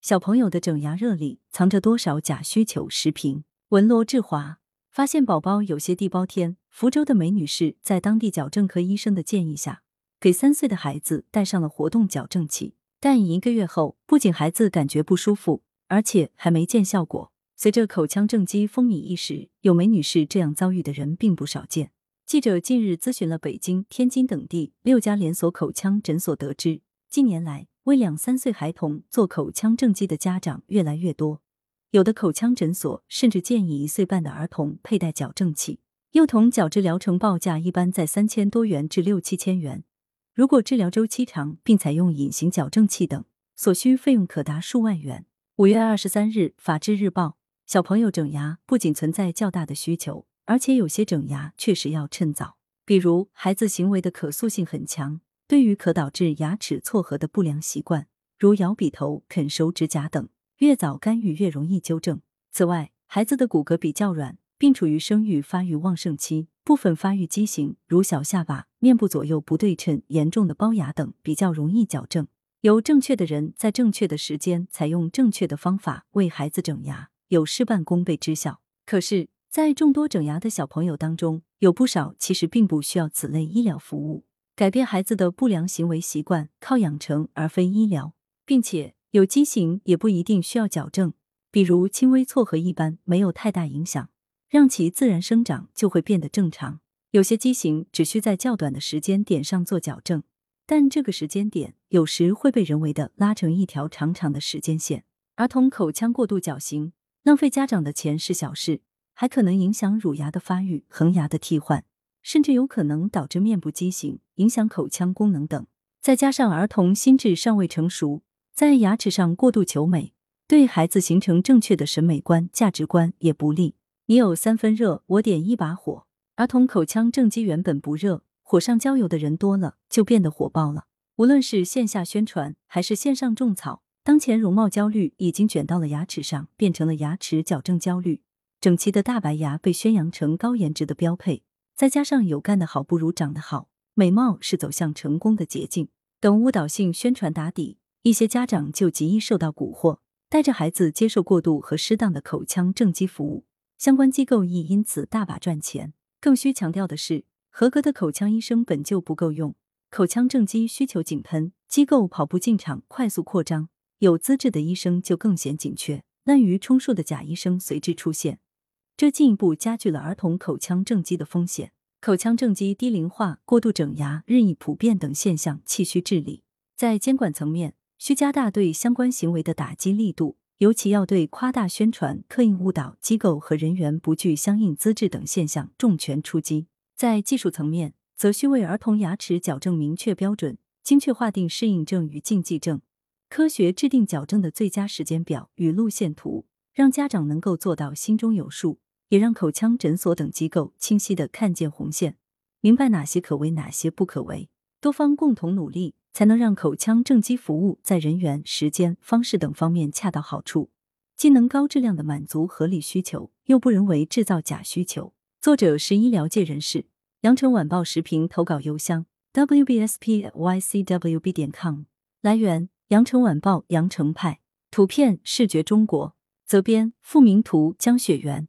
小朋友的整牙热里藏着多少假需求？视频文罗志华发现宝宝有些地包天。福州的梅女士在当地矫正科医生的建议下，给三岁的孩子戴上了活动矫正器，但一个月后，不仅孩子感觉不舒服，而且还没见效果。随着口腔正畸风靡一时，有梅女士这样遭遇的人并不少见。记者近日咨询了北京、天津等地六家连锁口腔诊所，得知近年来为两三岁孩童做口腔正畸的家长越来越多，有的口腔诊所甚至建议一岁半的儿童佩戴矫正器。幼童矫治疗程报价一般在三千多元至六七千元，如果治疗周期长并采用隐形矫正器等，所需费用可达数万元。五月二十三日，《法制日报》。小朋友整牙不仅存在较大的需求，而且有些整牙确实要趁早。比如，孩子行为的可塑性很强，对于可导致牙齿错颌的不良习惯，如咬笔头、啃手指甲等，越早干预越容易纠正。此外，孩子的骨骼比较软，并处于生育发育旺盛期，部分发育畸形，如小下巴、面部左右不对称、严重的龅牙等，比较容易矫正。由正确的人在正确的时间，采用正确的方法为孩子整牙。有事半功倍之效。可是，在众多整牙的小朋友当中，有不少其实并不需要此类医疗服务。改变孩子的不良行为习惯，靠养成而非医疗，并且有畸形也不一定需要矫正。比如轻微错颌一般，没有太大影响，让其自然生长就会变得正常。有些畸形只需在较短的时间点上做矫正，但这个时间点有时会被人为的拉成一条长长的时间线。儿童口腔过度矫形。浪费家长的钱是小事，还可能影响乳牙的发育、恒牙的替换，甚至有可能导致面部畸形，影响口腔功能等。再加上儿童心智尚未成熟，在牙齿上过度求美，对孩子形成正确的审美观、价值观也不利。你有三分热，我点一把火。儿童口腔正畸原本不热，火上浇油的人多了，就变得火爆了。无论是线下宣传，还是线上种草。当前容貌焦虑已经卷到了牙齿上，变成了牙齿矫正焦虑。整齐的大白牙被宣扬成高颜值的标配，再加上有干的好不如长得好，美貌是走向成功的捷径等误导性宣传打底，一些家长就极易受到蛊惑，带着孩子接受过度和适当的口腔正畸服务，相关机构亦因此大把赚钱。更需强调的是，合格的口腔医生本就不够用，口腔正畸需求井喷，机构跑步进场，快速扩张。有资质的医生就更显紧缺，滥竽充数的假医生随之出现，这进一步加剧了儿童口腔正畸的风险。口腔正畸低龄化、过度整牙日益普遍等现象，气需治理。在监管层面，需加大对相关行为的打击力度，尤其要对夸大宣传、刻意误导、机构和人员不具相应资质等现象重拳出击。在技术层面，则需为儿童牙齿矫正明确标准，精确划定适应症与禁忌症。科学制定矫正的最佳时间表与路线图，让家长能够做到心中有数，也让口腔诊所等机构清晰的看见红线，明白哪些可为，哪些不可为。多方共同努力，才能让口腔正畸服务在人员、时间、方式等方面恰到好处，既能高质量的满足合理需求，又不人为制造假需求。作者是医疗界人士，羊城晚报时评投稿邮箱：wbspycwb 点 com。来源。羊城晚报羊城派图片视觉中国责编付明图江雪源